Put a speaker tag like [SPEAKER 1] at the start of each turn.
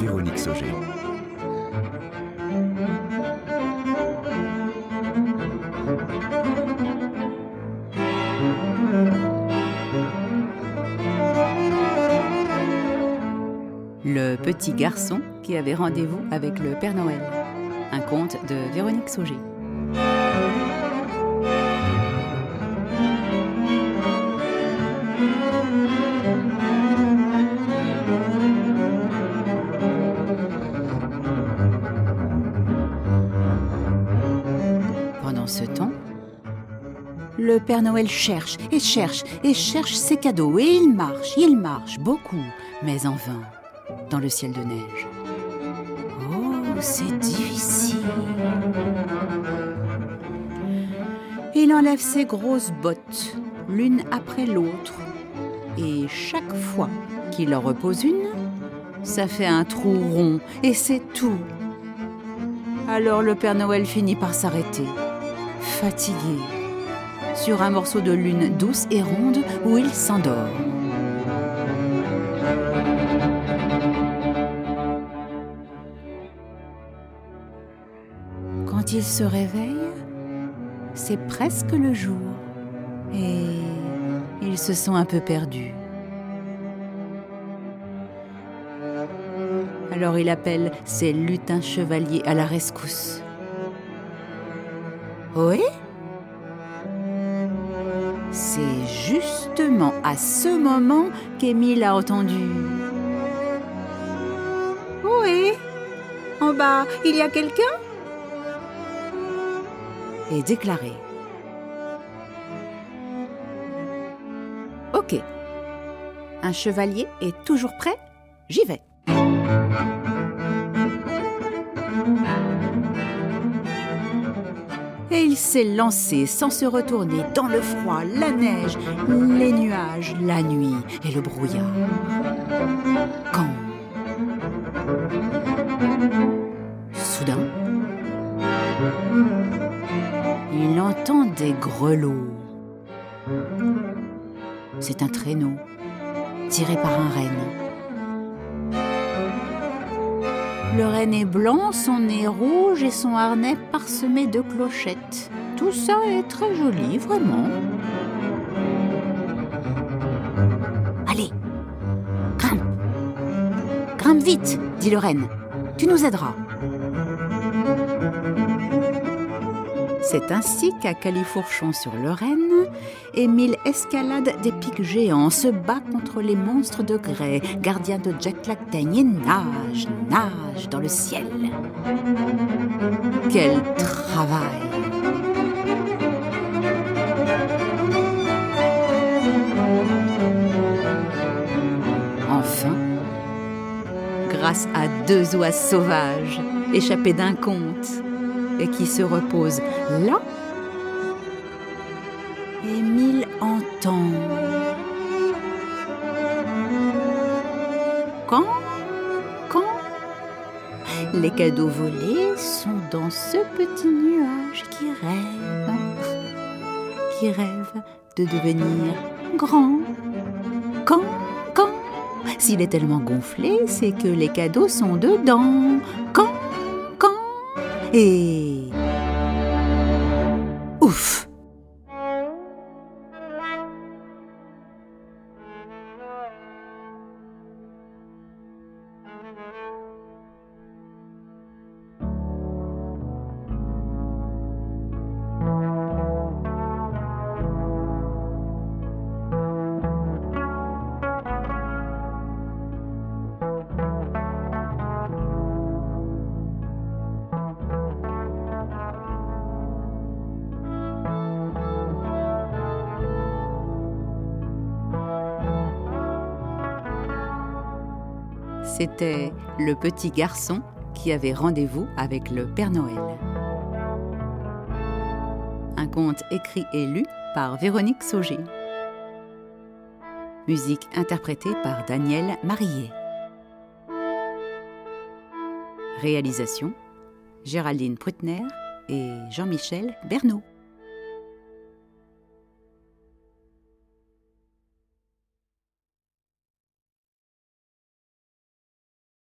[SPEAKER 1] Sauger. Le petit garçon qui avait rendez-vous avec le Père Noël. Un conte de Véronique Sauger. Le Père Noël cherche et cherche et cherche ses cadeaux et il marche, il marche beaucoup, mais en vain, dans le ciel de neige. Oh, c'est difficile. Il enlève ses grosses bottes, l'une après l'autre, et chaque fois qu'il en repose une, ça fait un trou rond, et c'est tout. Alors le Père Noël finit par s'arrêter, fatigué, sur un morceau de lune douce et ronde où il s'endort. Quand il se réveille, c'est presque le jour et il se sent un peu perdu. Alors il appelle ses lutins chevaliers à la rescousse. Oui? C'est justement à ce moment qu'Émile a entendu.
[SPEAKER 2] Oui. En bas, il y a quelqu'un?
[SPEAKER 1] Et déclaré. Ok. Un chevalier est toujours prêt? J'y vais. Et il s'est lancé sans se retourner dans le froid, la neige, les nuages, la nuit et le brouillard. Quand Soudain, il entend des grelots. C'est un traîneau tiré par un renne. Le renne est blanc, son nez rouge et son harnais parsemé de clochettes. Tout ça est très joli, vraiment. Allez, grimpe. Grimpe vite, dit le renne. Tu nous aideras. C'est ainsi qu'à Califourchon sur Lorraine, Émile escalade des pics géants, se bat contre les monstres de grès, gardiens de Jack et nage, nage dans le ciel. Quel travail! Enfin, grâce à deux oies sauvages échappées d'un conte, et qui se repose là, Émile entend. Quand? Quand? Les cadeaux volés sont dans ce petit nuage qui rêve, qui rêve de devenir grand. Quand? Quand? S'il est tellement gonflé, c'est que les cadeaux sont dedans. Quand? Et... Ouf C'était le petit garçon qui avait rendez-vous avec le Père Noël. Un conte écrit et lu par Véronique Sauger. Musique interprétée par Daniel Marillet. Réalisation Géraldine Prutner et Jean-Michel Bernot.